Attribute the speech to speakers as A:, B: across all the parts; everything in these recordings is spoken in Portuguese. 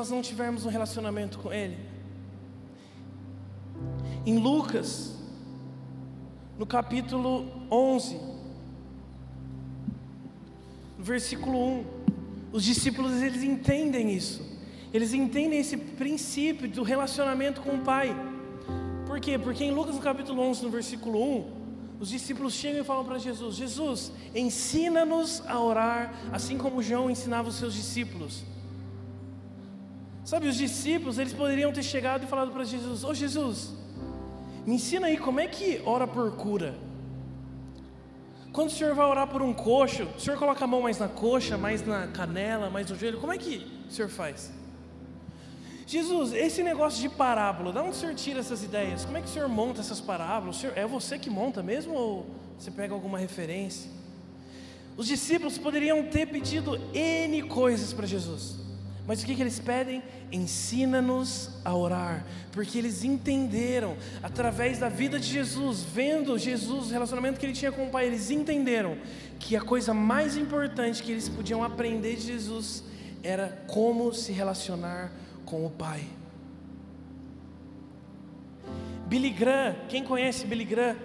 A: nós não tivermos um relacionamento com Ele. Em Lucas, no capítulo 11, versículo 1, os discípulos eles entendem isso. Eles entendem esse princípio do relacionamento com o Pai. Por quê? Porque em Lucas no capítulo 11, no versículo 1, os discípulos chegam e falam para Jesus: Jesus, ensina-nos a orar, assim como João ensinava os seus discípulos. Sabe, os discípulos, eles poderiam ter chegado e falado para Jesus: Ô oh, Jesus, me ensina aí como é que ora por cura. Quando o senhor vai orar por um coxo, o senhor coloca a mão mais na coxa, mais na canela, mais no joelho, como é que o senhor faz? Jesus, esse negócio de parábola, de onde o senhor tira essas ideias? Como é que o senhor monta essas parábolas? Senhor, é você que monta mesmo ou você pega alguma referência? Os discípulos poderiam ter pedido N coisas para Jesus. Mas o que, que eles pedem? Ensina-nos a orar, porque eles entenderam, através da vida de Jesus, vendo Jesus, o relacionamento que ele tinha com o Pai, eles entenderam que a coisa mais importante que eles podiam aprender de Jesus era como se relacionar com o Pai. Billy Graham, quem conhece Billy Graham?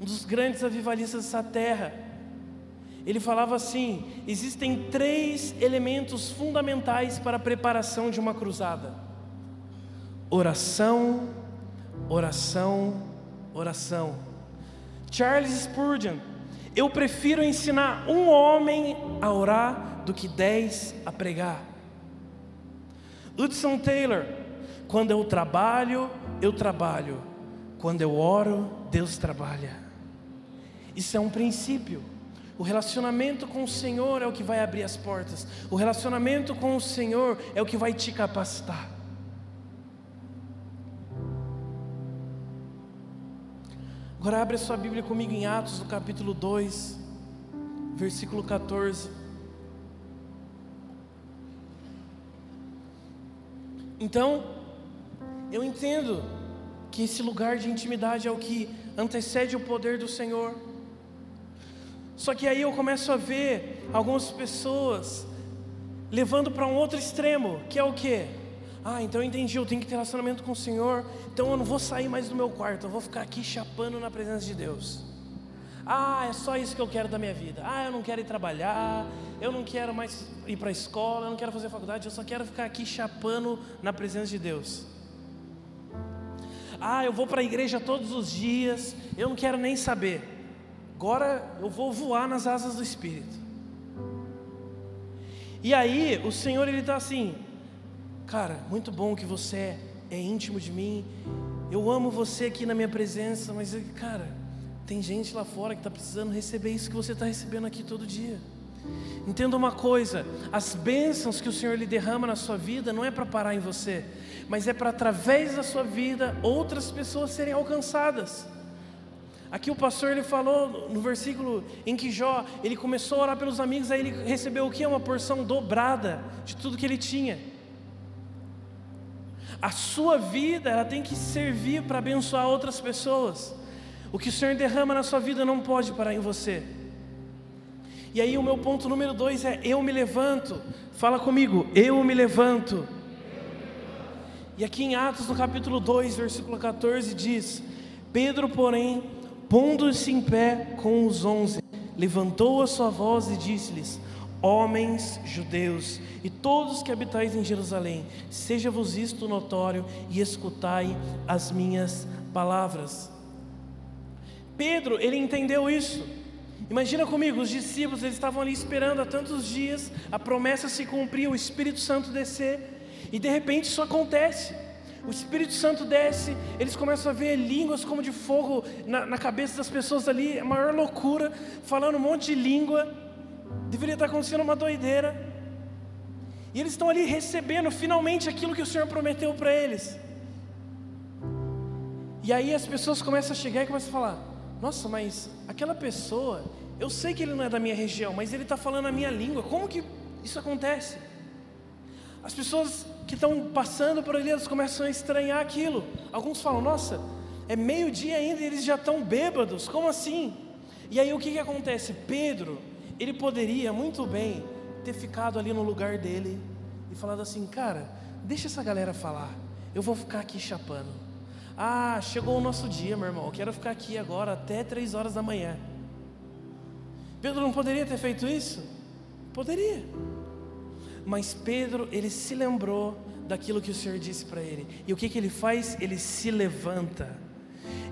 A: Um dos grandes avivalistas dessa terra ele falava assim: existem três elementos fundamentais para a preparação de uma cruzada: oração, oração, oração. Charles Spurgeon, eu prefiro ensinar um homem a orar do que dez a pregar. Hudson Taylor, quando eu trabalho, eu trabalho, quando eu oro, Deus trabalha. Isso é um princípio. O relacionamento com o Senhor é o que vai abrir as portas. O relacionamento com o Senhor é o que vai te capacitar. Agora abre a sua Bíblia comigo em Atos, no capítulo 2, versículo 14. Então, eu entendo que esse lugar de intimidade é o que antecede o poder do Senhor. Só que aí eu começo a ver algumas pessoas levando para um outro extremo, que é o que? Ah, então eu entendi, eu tenho que ter relacionamento com o Senhor, então eu não vou sair mais do meu quarto, eu vou ficar aqui chapando na presença de Deus. Ah, é só isso que eu quero da minha vida. Ah, eu não quero ir trabalhar, eu não quero mais ir para a escola, eu não quero fazer faculdade, eu só quero ficar aqui chapando na presença de Deus. Ah, eu vou para a igreja todos os dias, eu não quero nem saber. Agora eu vou voar nas asas do Espírito. E aí o Senhor ele está assim, cara, muito bom que você é, íntimo de mim. Eu amo você aqui na minha presença, mas cara, tem gente lá fora que está precisando receber isso que você está recebendo aqui todo dia. Entenda uma coisa: as bênçãos que o Senhor lhe derrama na sua vida não é para parar em você, mas é para através da sua vida outras pessoas serem alcançadas. Aqui o pastor ele falou no versículo em que Jó, ele começou a orar pelos amigos, aí ele recebeu o que? Uma porção dobrada de tudo que ele tinha. A sua vida, ela tem que servir para abençoar outras pessoas. O que o Senhor derrama na sua vida não pode parar em você. E aí o meu ponto número dois é eu me levanto. Fala comigo, eu me levanto. E aqui em Atos, no capítulo 2, versículo 14, diz: Pedro, porém, Pondo-se em pé com os onze, levantou a sua voz e disse-lhes: Homens judeus e todos que habitais em Jerusalém, seja-vos isto notório e escutai as minhas palavras. Pedro, ele entendeu isso. Imagina comigo, os discípulos, eles estavam ali esperando há tantos dias a promessa se cumprir, o Espírito Santo descer, e de repente isso acontece o Espírito Santo desce, eles começam a ver línguas como de fogo na, na cabeça das pessoas ali, a maior loucura, falando um monte de língua, deveria estar acontecendo uma doideira, e eles estão ali recebendo finalmente aquilo que o Senhor prometeu para eles. E aí as pessoas começam a chegar e começam a falar: Nossa, mas aquela pessoa, eu sei que ele não é da minha região, mas ele está falando a minha língua, como que isso acontece? As pessoas que estão passando por ali, elas começam a estranhar aquilo. Alguns falam: Nossa, é meio-dia ainda e eles já estão bêbados, como assim? E aí o que, que acontece? Pedro, ele poderia muito bem ter ficado ali no lugar dele e falado assim: Cara, deixa essa galera falar. Eu vou ficar aqui chapando. Ah, chegou o nosso dia, meu irmão. Eu quero ficar aqui agora até três horas da manhã. Pedro não poderia ter feito isso? Poderia. Mas Pedro, ele se lembrou daquilo que o Senhor disse para ele. E o que, que ele faz? Ele se levanta.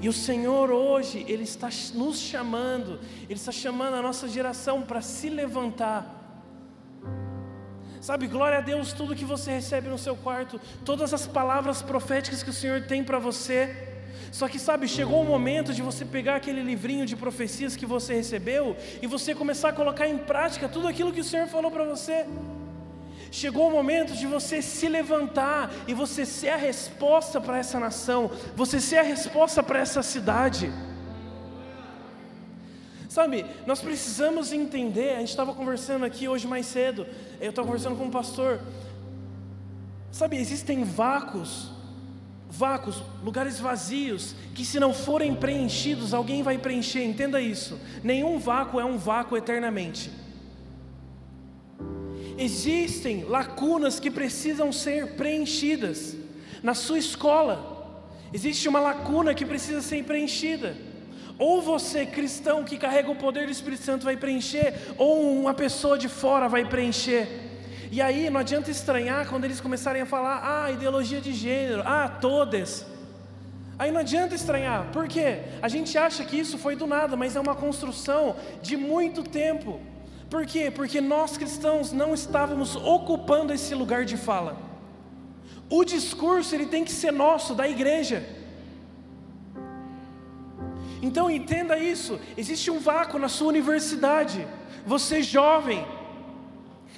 A: E o Senhor hoje, Ele está nos chamando, Ele está chamando a nossa geração para se levantar. Sabe, glória a Deus, tudo que você recebe no seu quarto, todas as palavras proféticas que o Senhor tem para você. Só que sabe, chegou o momento de você pegar aquele livrinho de profecias que você recebeu e você começar a colocar em prática tudo aquilo que o Senhor falou para você. Chegou o momento de você se levantar e você ser a resposta para essa nação, você ser a resposta para essa cidade. Sabe, nós precisamos entender, a gente estava conversando aqui hoje mais cedo, eu estava conversando com um pastor. Sabe, existem vácuos, vácuos, lugares vazios, que se não forem preenchidos, alguém vai preencher, entenda isso. Nenhum vácuo é um vácuo eternamente. Existem lacunas que precisam ser preenchidas. Na sua escola, existe uma lacuna que precisa ser preenchida. Ou você, cristão que carrega o poder do Espírito Santo, vai preencher, ou uma pessoa de fora vai preencher. E aí não adianta estranhar quando eles começarem a falar, ah, ideologia de gênero, ah, todas. Aí não adianta estranhar, por quê? A gente acha que isso foi do nada, mas é uma construção de muito tempo. Por quê? Porque nós cristãos não estávamos ocupando esse lugar de fala. O discurso ele tem que ser nosso, da igreja. Então entenda isso. Existe um vácuo na sua universidade. Você jovem,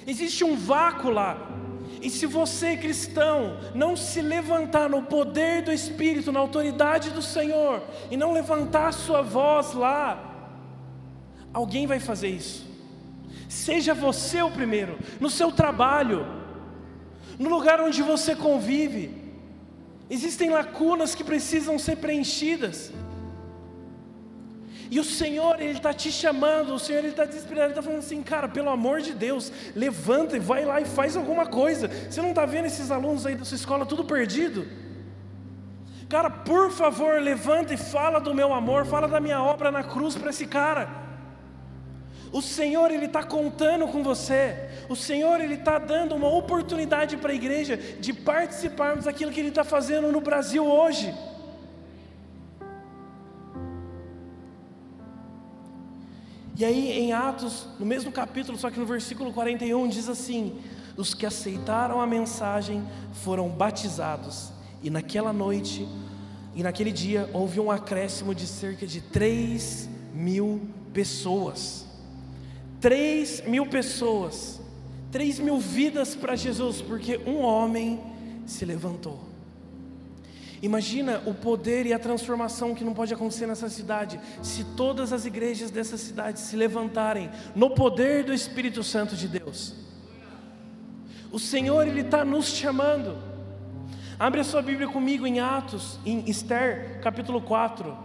A: existe um vácuo lá. E se você, cristão, não se levantar no poder do Espírito, na autoridade do Senhor, e não levantar a sua voz lá, alguém vai fazer isso. Seja você o primeiro, no seu trabalho, no lugar onde você convive. Existem lacunas que precisam ser preenchidas. E o Senhor, Ele está te chamando, o Senhor, Ele está desesperado, Ele está falando assim, cara, pelo amor de Deus, levanta e vai lá e faz alguma coisa. Você não está vendo esses alunos aí da sua escola tudo perdido? Cara, por favor, levanta e fala do meu amor, fala da minha obra na cruz para esse cara. O Senhor ele está contando com você. O Senhor ele está dando uma oportunidade para a igreja de participarmos daquilo que Ele está fazendo no Brasil hoje. E aí em Atos, no mesmo capítulo, só que no versículo 41 diz assim: os que aceitaram a mensagem foram batizados. E naquela noite e naquele dia houve um acréscimo de cerca de 3 mil pessoas. 3 mil pessoas, 3 mil vidas para Jesus, porque um homem se levantou. Imagina o poder e a transformação que não pode acontecer nessa cidade, se todas as igrejas dessa cidade se levantarem no poder do Espírito Santo de Deus. O Senhor, Ele está nos chamando. Abre a sua Bíblia comigo em Atos, em Esther, capítulo 4.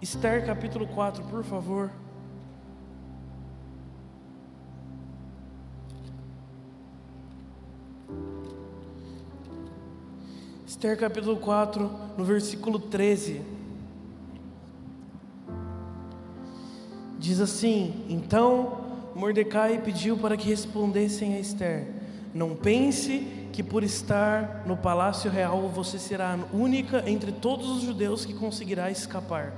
A: Esther, capítulo 4, por favor. Esther capítulo 4, no versículo 13. Diz assim: Então Mordecai pediu para que respondessem a Esther: Não pense que por estar no palácio real você será a única entre todos os judeus que conseguirá escapar.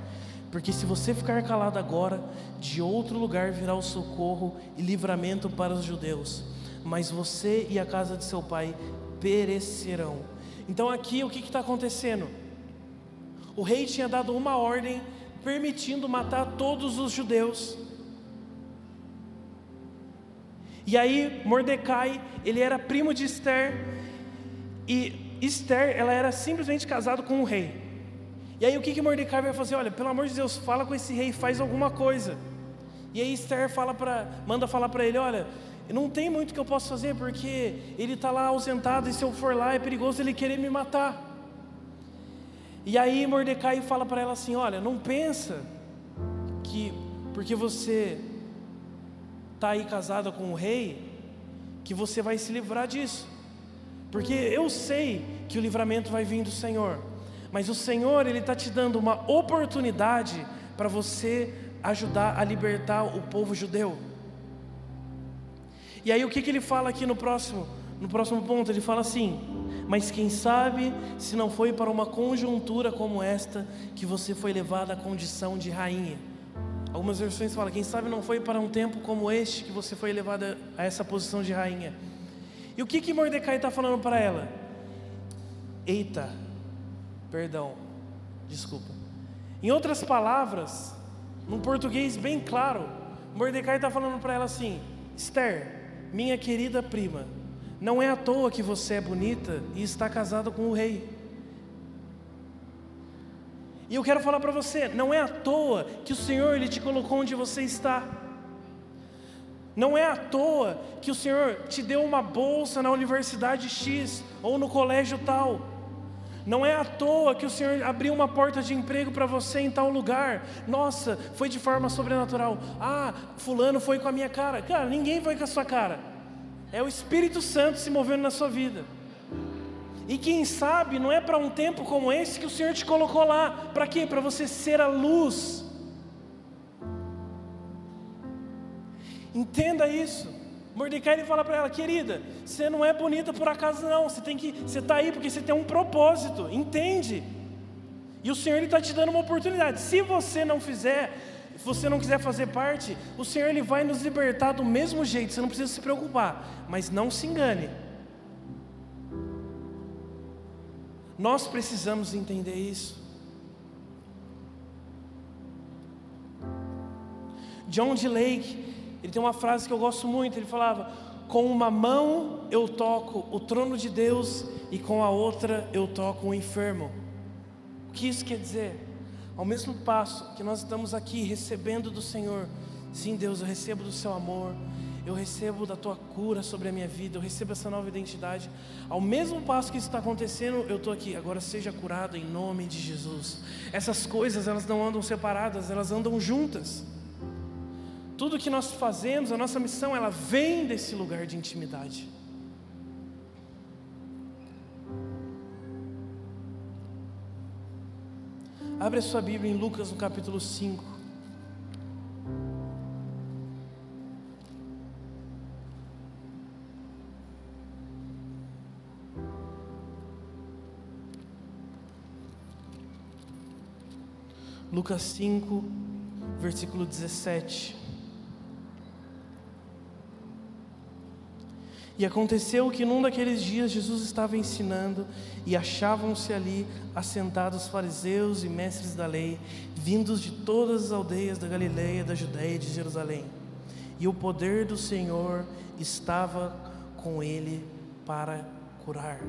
A: Porque se você ficar calado agora, de outro lugar virá o socorro e livramento para os judeus, mas você e a casa de seu pai perecerão. Então aqui o que está acontecendo? O rei tinha dado uma ordem permitindo matar todos os judeus. E aí Mordecai, ele era primo de Esther, e Esther, ela era simplesmente casada com o rei. E aí o que, que Mordecai vai fazer? Olha, pelo amor de Deus, fala com esse rei, faz alguma coisa. E aí Esther fala para, manda falar para ele, olha, não tem muito que eu possa fazer, porque ele está lá ausentado, e se eu for lá é perigoso ele querer me matar. E aí Mordecai fala para ela assim: Olha, não pensa que porque você está aí casada com o rei, que você vai se livrar disso. Porque eu sei que o livramento vai vir do Senhor, mas o Senhor ele está te dando uma oportunidade para você ajudar a libertar o povo judeu. E aí o que, que ele fala aqui no próximo, no próximo ponto? Ele fala assim: mas quem sabe se não foi para uma conjuntura como esta que você foi levada à condição de rainha. Algumas versões falam: quem sabe não foi para um tempo como este que você foi levada a essa posição de rainha. E o que que Mordecai está falando para ela? Eita, perdão, desculpa. Em outras palavras, num português bem claro, Mordecai está falando para ela assim: Esther, minha querida prima, não é à toa que você é bonita e está casada com o rei. E eu quero falar para você, não é à toa que o Senhor ele te colocou onde você está. Não é à toa que o Senhor te deu uma bolsa na universidade X ou no colégio tal. Não é à toa que o Senhor abriu uma porta de emprego para você em tal lugar. Nossa, foi de forma sobrenatural. Ah, fulano foi com a minha cara. Cara, ninguém foi com a sua cara. É o Espírito Santo se movendo na sua vida. E quem sabe não é para um tempo como esse que o Senhor te colocou lá. Para quê? Para você ser a luz. Entenda isso. Mordecai ele fala para ela, querida, você não é bonita por acaso não. Você tem que, você está aí porque você tem um propósito. Entende? E o Senhor está te dando uma oportunidade. Se você não fizer, se você não quiser fazer parte, o Senhor ele vai nos libertar do mesmo jeito. Você não precisa se preocupar. Mas não se engane. Nós precisamos entender isso. John D. Lake, ele tem uma frase que eu gosto muito. Ele falava: Com uma mão eu toco o trono de Deus e com a outra eu toco o enfermo. O que isso quer dizer? Ao mesmo passo que nós estamos aqui recebendo do Senhor, sim, Deus, eu recebo do Seu amor, eu recebo da tua cura sobre a minha vida, eu recebo essa nova identidade. Ao mesmo passo que isso está acontecendo, eu estou aqui, agora seja curado em nome de Jesus. Essas coisas, elas não andam separadas, elas andam juntas. Tudo que nós fazemos, a nossa missão, ela vem desse lugar de intimidade. Abre a sua Bíblia em Lucas no capítulo 5. Lucas 5, versículo 17. E aconteceu que num daqueles dias Jesus estava ensinando e achavam-se ali assentados fariseus e mestres da lei, vindos de todas as aldeias da Galileia, da Judéia e de Jerusalém. E o poder do Senhor estava com ele para curar.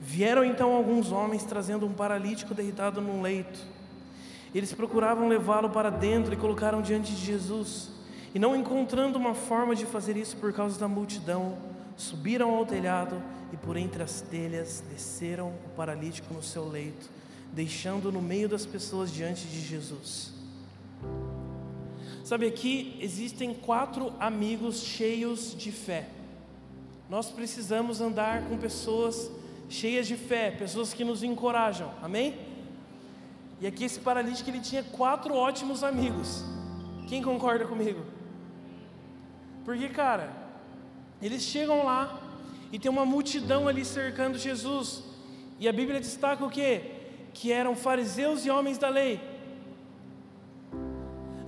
A: Vieram então alguns homens trazendo um paralítico deitado num leito. Eles procuravam levá-lo para dentro e colocaram diante de Jesus. E não encontrando uma forma de fazer isso por causa da multidão, subiram ao telhado e por entre as telhas desceram o paralítico no seu leito, deixando no meio das pessoas diante de Jesus. Sabe, aqui existem quatro amigos cheios de fé. Nós precisamos andar com pessoas cheias de fé, pessoas que nos encorajam, amém? E aqui esse paralítico ele tinha quatro ótimos amigos. Quem concorda comigo? Porque, cara, eles chegam lá e tem uma multidão ali cercando Jesus. E a Bíblia destaca o quê? Que eram fariseus e homens da lei.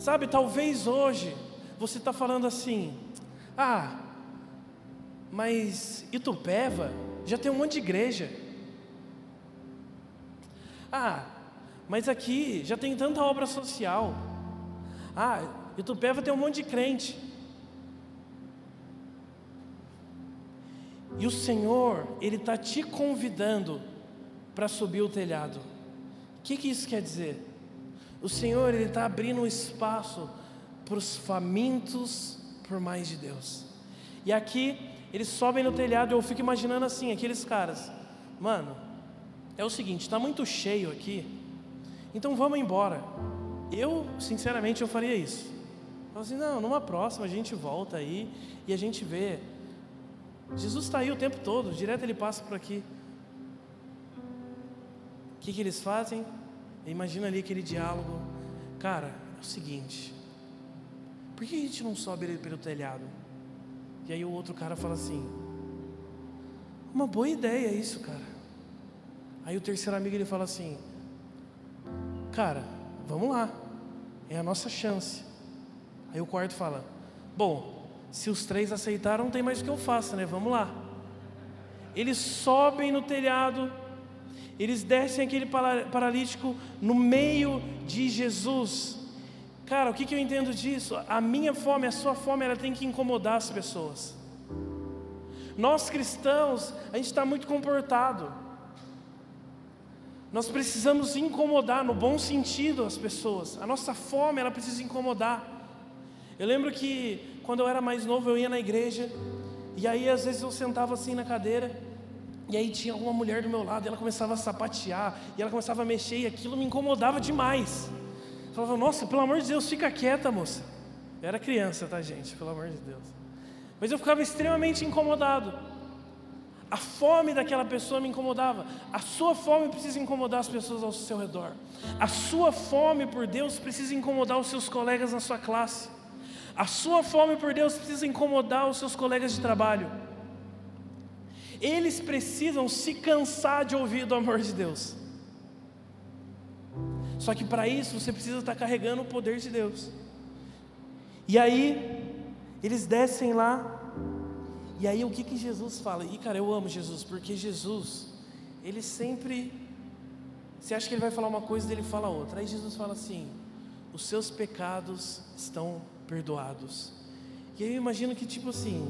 A: Sabe, talvez hoje você está falando assim: ah, mas Itupeva já tem um monte de igreja. Ah, mas aqui já tem tanta obra social. Ah, Itupeva tem um monte de crente. E o Senhor, Ele está te convidando para subir o telhado. O que, que isso quer dizer? O Senhor, Ele está abrindo um espaço para os famintos por mais de Deus. E aqui eles sobem no telhado e eu fico imaginando assim, aqueles caras, mano, é o seguinte, está muito cheio aqui, então vamos embora. Eu, sinceramente, eu faria isso. Eu assim, não, numa próxima a gente volta aí e a gente vê. Jesus está aí o tempo todo, direto ele passa por aqui. O que, que eles fazem? Imagina ali aquele diálogo. Cara, é o seguinte: por que a gente não sobe pelo telhado? E aí o outro cara fala assim: uma boa ideia isso, cara. Aí o terceiro amigo ele fala assim: Cara, vamos lá, é a nossa chance. Aí o quarto fala: Bom, se os três aceitaram, não tem mais o que eu faça, né? Vamos lá. Eles sobem no telhado, eles descem aquele paralítico no meio de Jesus. Cara, o que, que eu entendo disso? A minha fome, a sua fome, ela tem que incomodar as pessoas. Nós cristãos, a gente está muito comportado. Nós precisamos incomodar, no bom sentido, as pessoas. A nossa fome, ela precisa incomodar. Eu lembro que quando eu era mais novo, eu ia na igreja, e aí às vezes eu sentava assim na cadeira, e aí tinha uma mulher do meu lado, e ela começava a sapatear, e ela começava a mexer, e aquilo me incomodava demais. Eu falava, nossa, pelo amor de Deus, fica quieta, moça. Eu era criança, tá, gente? Pelo amor de Deus. Mas eu ficava extremamente incomodado. A fome daquela pessoa me incomodava. A sua fome precisa incomodar as pessoas ao seu redor. A sua fome por Deus precisa incomodar os seus colegas na sua classe. A sua fome por Deus precisa incomodar os seus colegas de trabalho. Eles precisam se cansar de ouvir do amor de Deus. Só que para isso você precisa estar carregando o poder de Deus. E aí, eles descem lá, e aí o que, que Jesus fala? E cara, eu amo Jesus, porque Jesus, ele sempre. Você acha que ele vai falar uma coisa e ele fala outra. Aí Jesus fala assim: os seus pecados estão perdoados. E aí eu imagino que, tipo assim,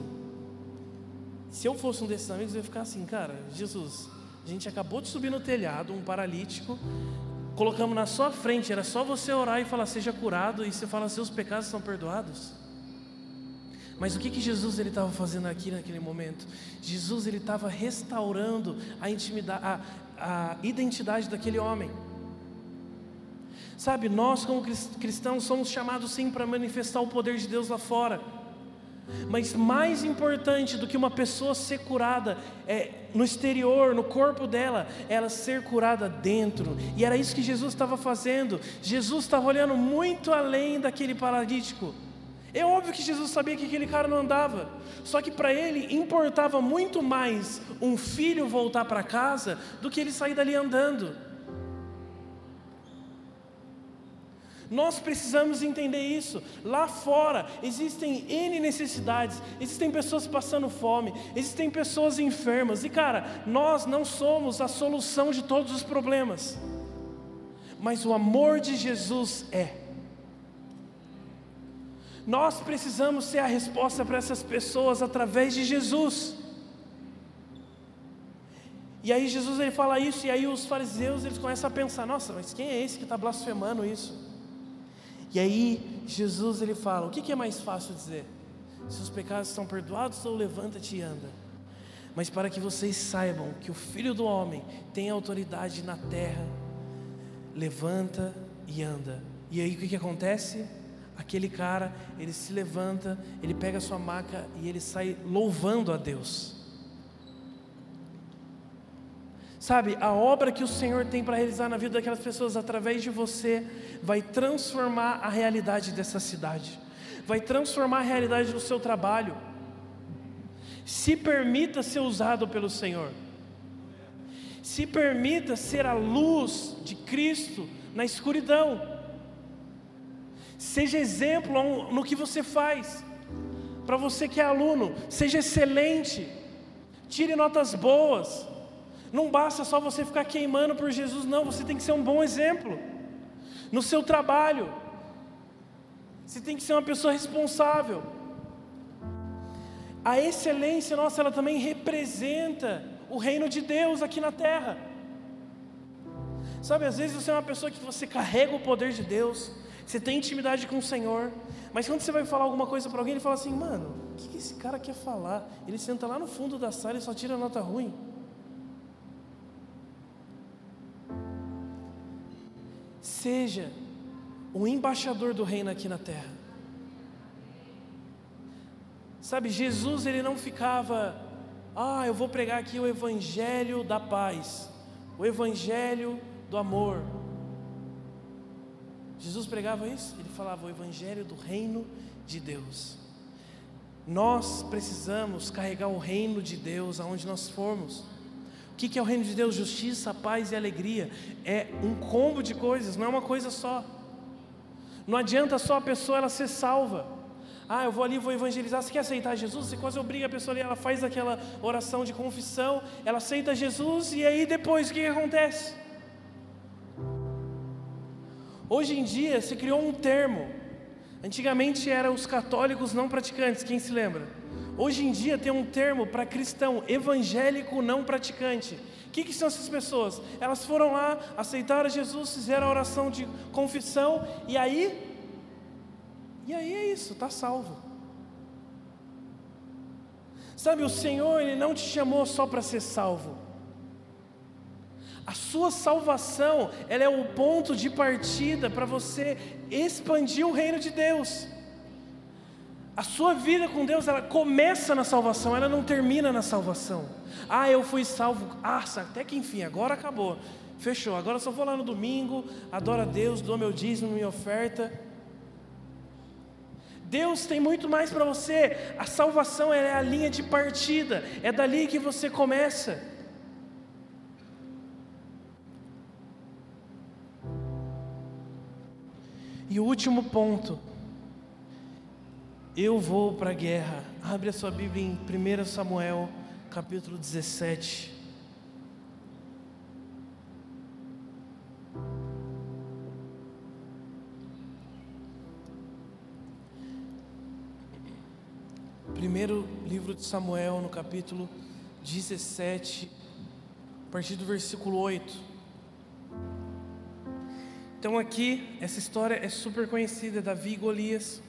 A: se eu fosse um desses amigos, eu ia ficar assim, cara, Jesus, a gente acabou de subir no telhado, um paralítico, colocamos na sua frente, era só você orar e falar, seja curado, e você fala, seus pecados estão perdoados. Mas o que, que Jesus ele estava fazendo aqui naquele momento? Jesus ele estava restaurando a intimidade, a, a identidade daquele homem. Sabe, nós como cristãos somos chamados sim para manifestar o poder de Deus lá fora. Mas mais importante do que uma pessoa ser curada é, no exterior, no corpo dela, ela ser curada dentro. E era isso que Jesus estava fazendo. Jesus estava olhando muito além daquele paralítico. É óbvio que Jesus sabia que aquele cara não andava, só que para ele importava muito mais um filho voltar para casa do que ele sair dali andando. Nós precisamos entender isso. Lá fora existem N necessidades, existem pessoas passando fome, existem pessoas enfermas, e cara, nós não somos a solução de todos os problemas, mas o amor de Jesus é. Nós precisamos ser a resposta para essas pessoas através de Jesus. E aí Jesus ele fala isso e aí os fariseus eles começam a pensar, nossa, mas quem é esse que está blasfemando isso? E aí Jesus ele fala, o que, é mais fácil dizer? Se os pecados estão perdoados ou levanta-te e anda. Mas para que vocês saibam que o Filho do Homem tem autoridade na terra, levanta e anda. E aí o que, que acontece? aquele cara, ele se levanta, ele pega a sua maca e ele sai louvando a Deus. Sabe, a obra que o Senhor tem para realizar na vida daquelas pessoas através de você vai transformar a realidade dessa cidade, vai transformar a realidade do seu trabalho. Se permita ser usado pelo Senhor, se permita ser a luz de Cristo na escuridão. Seja exemplo no que você faz. Para você que é aluno, seja excelente. Tire notas boas. Não basta só você ficar queimando por Jesus, não, você tem que ser um bom exemplo. No seu trabalho, você tem que ser uma pessoa responsável. A excelência nossa, ela também representa o reino de Deus aqui na terra. Sabe, às vezes você é uma pessoa que você carrega o poder de Deus, você tem intimidade com o Senhor, mas quando você vai falar alguma coisa para alguém, ele fala assim: mano, o que, que esse cara quer falar? Ele senta lá no fundo da sala e só tira nota ruim. Seja o embaixador do reino aqui na terra. Sabe, Jesus ele não ficava Ah, eu vou pregar aqui o evangelho da paz, o evangelho do amor. Jesus pregava isso? Ele falava o evangelho do reino de Deus. Nós precisamos carregar o reino de Deus aonde nós formos. O que é o reino de Deus? Justiça, paz e alegria. É um combo de coisas, não é uma coisa só. Não adianta só a pessoa ela ser salva. Ah, eu vou ali, vou evangelizar. Você quer aceitar Jesus? Você quase obriga a pessoa ali, ela faz aquela oração de confissão, ela aceita Jesus e aí depois o que, que acontece? Hoje em dia se criou um termo. Antigamente eram os católicos não praticantes, quem se lembra? Hoje em dia tem um termo para cristão evangélico não praticante. O que, que, são essas pessoas? Elas foram lá, aceitaram Jesus, fizeram a oração de confissão e aí, e aí é isso, está salvo. Sabe, o Senhor ele não te chamou só para ser salvo. A sua salvação, ela é o ponto de partida para você expandir o reino de Deus. A sua vida com Deus, ela começa na salvação, ela não termina na salvação. Ah, eu fui salvo, ah, até que enfim, agora acabou. Fechou, agora só vou lá no domingo, adoro a Deus, dou meu dízimo, minha oferta. Deus tem muito mais para você. A salvação é a linha de partida, é dali que você começa. E o último ponto. Eu vou para a guerra. Abre a sua Bíblia em 1 Samuel, capítulo 17. Primeiro livro de Samuel, no capítulo 17, a partir do versículo 8. Então aqui, essa história é super conhecida, Davi e Golias.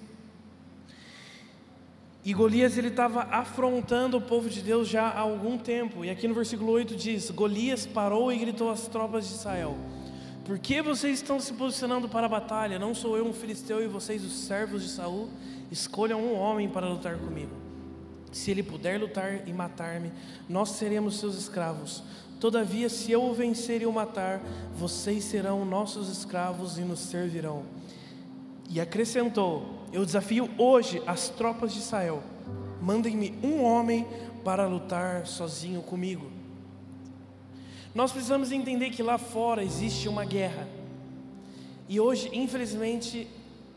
A: E Golias ele estava afrontando o povo de Deus já há algum tempo. E aqui no versículo 8 diz: Golias parou e gritou às tropas de Israel: Por que vocês estão se posicionando para a batalha? Não sou eu um filisteu e vocês os servos de Saul? Escolham um homem para lutar comigo. Se ele puder lutar e matar-me, nós seremos seus escravos. Todavia, se eu o vencer e o matar, vocês serão nossos escravos e nos servirão. E acrescentou: Eu desafio hoje as tropas de Israel. Mandem-me um homem para lutar sozinho comigo. Nós precisamos entender que lá fora existe uma guerra. E hoje, infelizmente,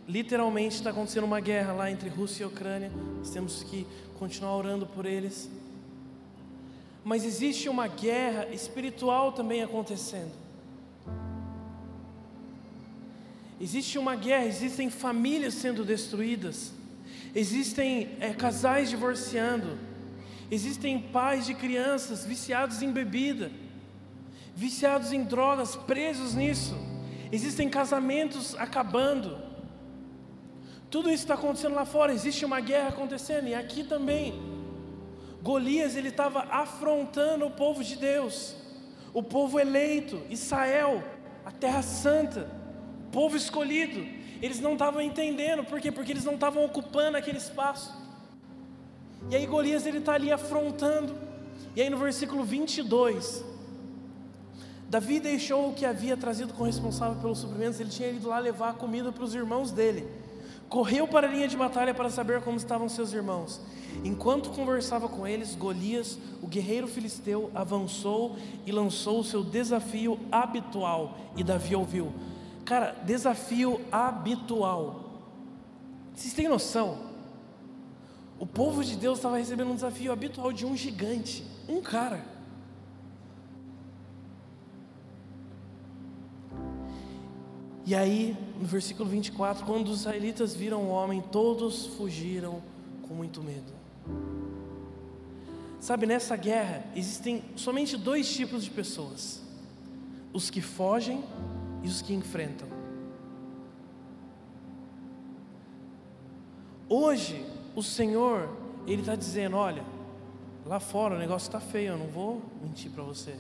A: literalmente está acontecendo uma guerra lá entre Rússia e Ucrânia. Nós temos que continuar orando por eles mas existe uma guerra espiritual também acontecendo. Existe uma guerra, existem famílias sendo destruídas, existem é, casais divorciando, existem pais de crianças viciados em bebida, viciados em drogas, presos nisso, existem casamentos acabando. Tudo isso está acontecendo lá fora, existe uma guerra acontecendo e aqui também. Golias ele estava afrontando o povo de Deus, o povo eleito, Israel, a terra santa, povo escolhido. Eles não estavam entendendo, por quê? Porque eles não estavam ocupando aquele espaço. E aí Golias ele está ali afrontando. E aí no versículo 22, Davi deixou o que havia trazido com responsável pelos suprimentos, ele tinha ido lá levar comida para os irmãos dele correu para a linha de batalha para saber como estavam seus irmãos. Enquanto conversava com eles, Golias, o guerreiro filisteu, avançou e lançou o seu desafio habitual. E Davi ouviu. Cara, desafio habitual. Vocês têm noção? O povo de Deus estava recebendo um desafio habitual de um gigante, um cara. E aí, no versículo 24, quando os israelitas viram o homem, todos fugiram com muito medo. Sabe, nessa guerra existem somente dois tipos de pessoas: os que fogem e os que enfrentam. Hoje, o Senhor, Ele está dizendo: olha, lá fora o negócio está feio, eu não vou mentir para você.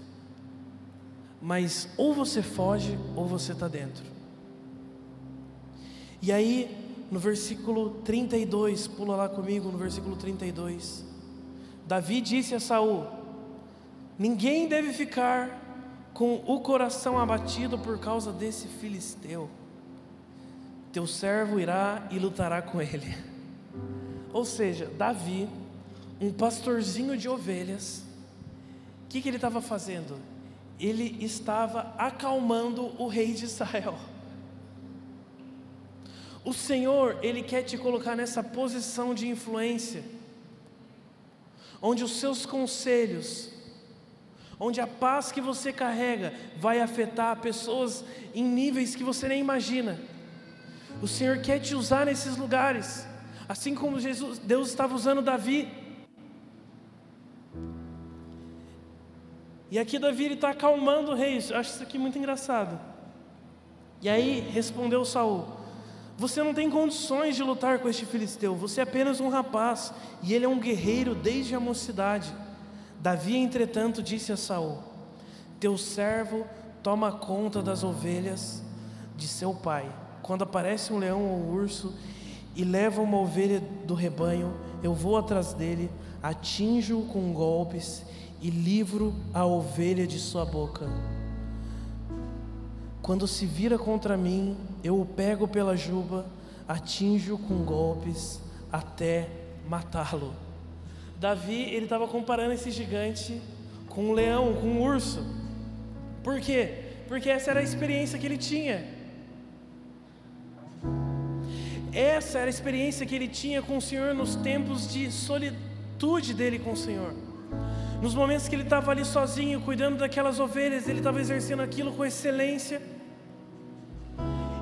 A: Mas ou você foge ou você está dentro. E aí, no versículo 32, pula lá comigo, no versículo 32, Davi disse a Saul: Ninguém deve ficar com o coração abatido por causa desse filisteu. Teu servo irá e lutará com ele. Ou seja, Davi, um pastorzinho de ovelhas, o que, que ele estava fazendo? Ele estava acalmando o rei de Israel. O Senhor, Ele quer te colocar nessa posição de influência, onde os seus conselhos, onde a paz que você carrega vai afetar pessoas em níveis que você nem imagina. O Senhor quer te usar nesses lugares, assim como Jesus, Deus estava usando Davi. E aqui Davi está acalmando o rei. Eu acho isso aqui muito engraçado. E aí respondeu Saul: você não tem condições de lutar com este filisteu, você é apenas um rapaz, e ele é um guerreiro desde a mocidade. Davi, entretanto, disse a Saul: Teu servo toma conta das ovelhas de seu pai. Quando aparece um leão ou um urso e leva uma ovelha do rebanho, eu vou atrás dele, atinjo-o com golpes e livro a ovelha de sua boca. Quando se vira contra mim, eu o pego pela juba, atinjo com golpes até matá-lo. Davi, ele estava comparando esse gigante com um leão, com um urso. Por quê? Porque essa era a experiência que ele tinha. Essa era a experiência que ele tinha com o Senhor nos tempos de solitude dele com o Senhor. Nos momentos que ele estava ali sozinho, cuidando daquelas ovelhas, ele estava exercendo aquilo com excelência.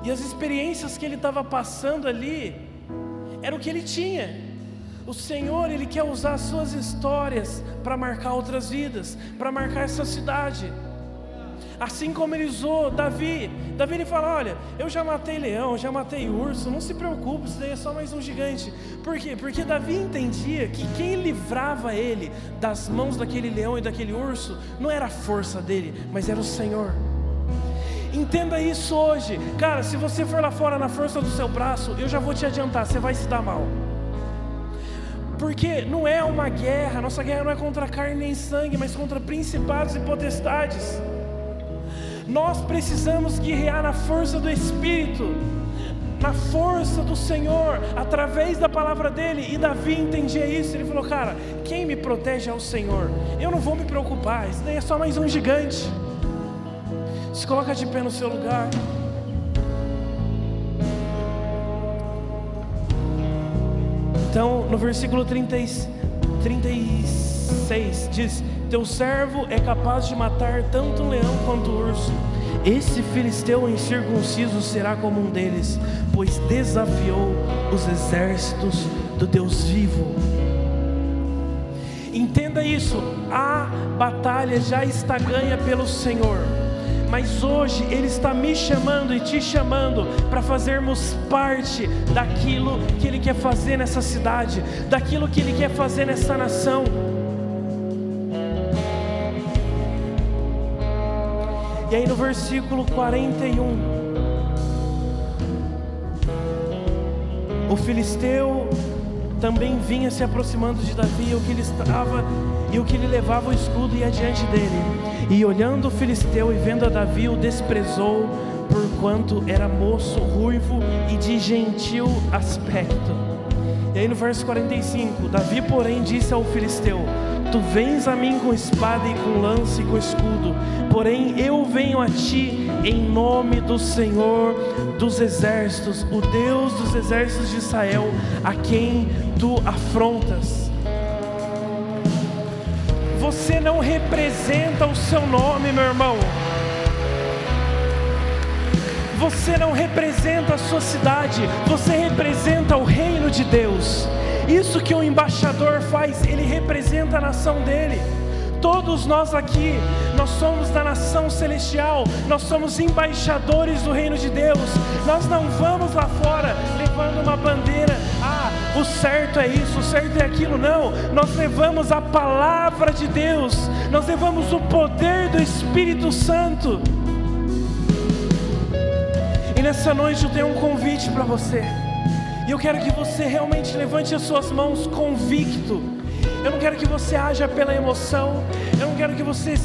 A: E as experiências que ele estava passando ali, era o que ele tinha. O Senhor, Ele quer usar as suas histórias para marcar outras vidas, para marcar essa cidade. Assim como ele usou Davi. Davi ele fala: Olha, eu já matei leão, já matei urso, não se preocupe, isso daí é só mais um gigante. Por quê? Porque Davi entendia que quem livrava ele das mãos daquele leão e daquele urso não era a força dele, mas era o Senhor. Entenda isso hoje, cara. Se você for lá fora na força do seu braço, eu já vou te adiantar, você vai se dar mal. Porque não é uma guerra, nossa guerra não é contra carne nem sangue, mas contra principados e potestades. Nós precisamos guerrear na força do Espírito, na força do Senhor, através da palavra dele. E Davi entendia isso. Ele falou: Cara, quem me protege é o Senhor. Eu não vou me preocupar, isso daí é só mais um gigante. Se coloca de pé no seu lugar. Então, no versículo 30, 36 diz: teu servo é capaz de matar tanto o leão quanto o urso. Esse filisteu incircunciso será como um deles, pois desafiou os exércitos do Deus vivo. Entenda isso, a batalha já está ganha pelo Senhor mas hoje Ele está me chamando e te chamando para fazermos parte daquilo que Ele quer fazer nessa cidade, daquilo que Ele quer fazer nessa nação. E aí no versículo 41, o filisteu também vinha se aproximando de Davi, o que ele estava e o que ele levava o escudo ia diante dele. E olhando o filisteu e vendo a Davi, o desprezou, porquanto era moço, ruivo e de gentil aspecto. E aí no verso 45, Davi, porém, disse ao filisteu: Tu vens a mim com espada e com lança e com escudo, porém eu venho a ti em nome do Senhor dos exércitos, o Deus dos exércitos de Israel, a quem tu afrontas. Você não representa o seu nome, meu irmão. Você não representa a sua cidade, você representa o reino de Deus. Isso que o embaixador faz, ele representa a nação dele. Todos nós aqui, nós somos da nação celestial, nós somos embaixadores do reino de Deus. Nós não vamos lá fora levando uma bandeira, o certo é isso, o certo é aquilo. Não, nós levamos a palavra de Deus, nós levamos o poder do Espírito Santo. E nessa noite eu tenho um convite para você. E eu quero que você realmente levante as suas mãos convicto Eu não quero que você haja pela emoção. Eu não quero que você seja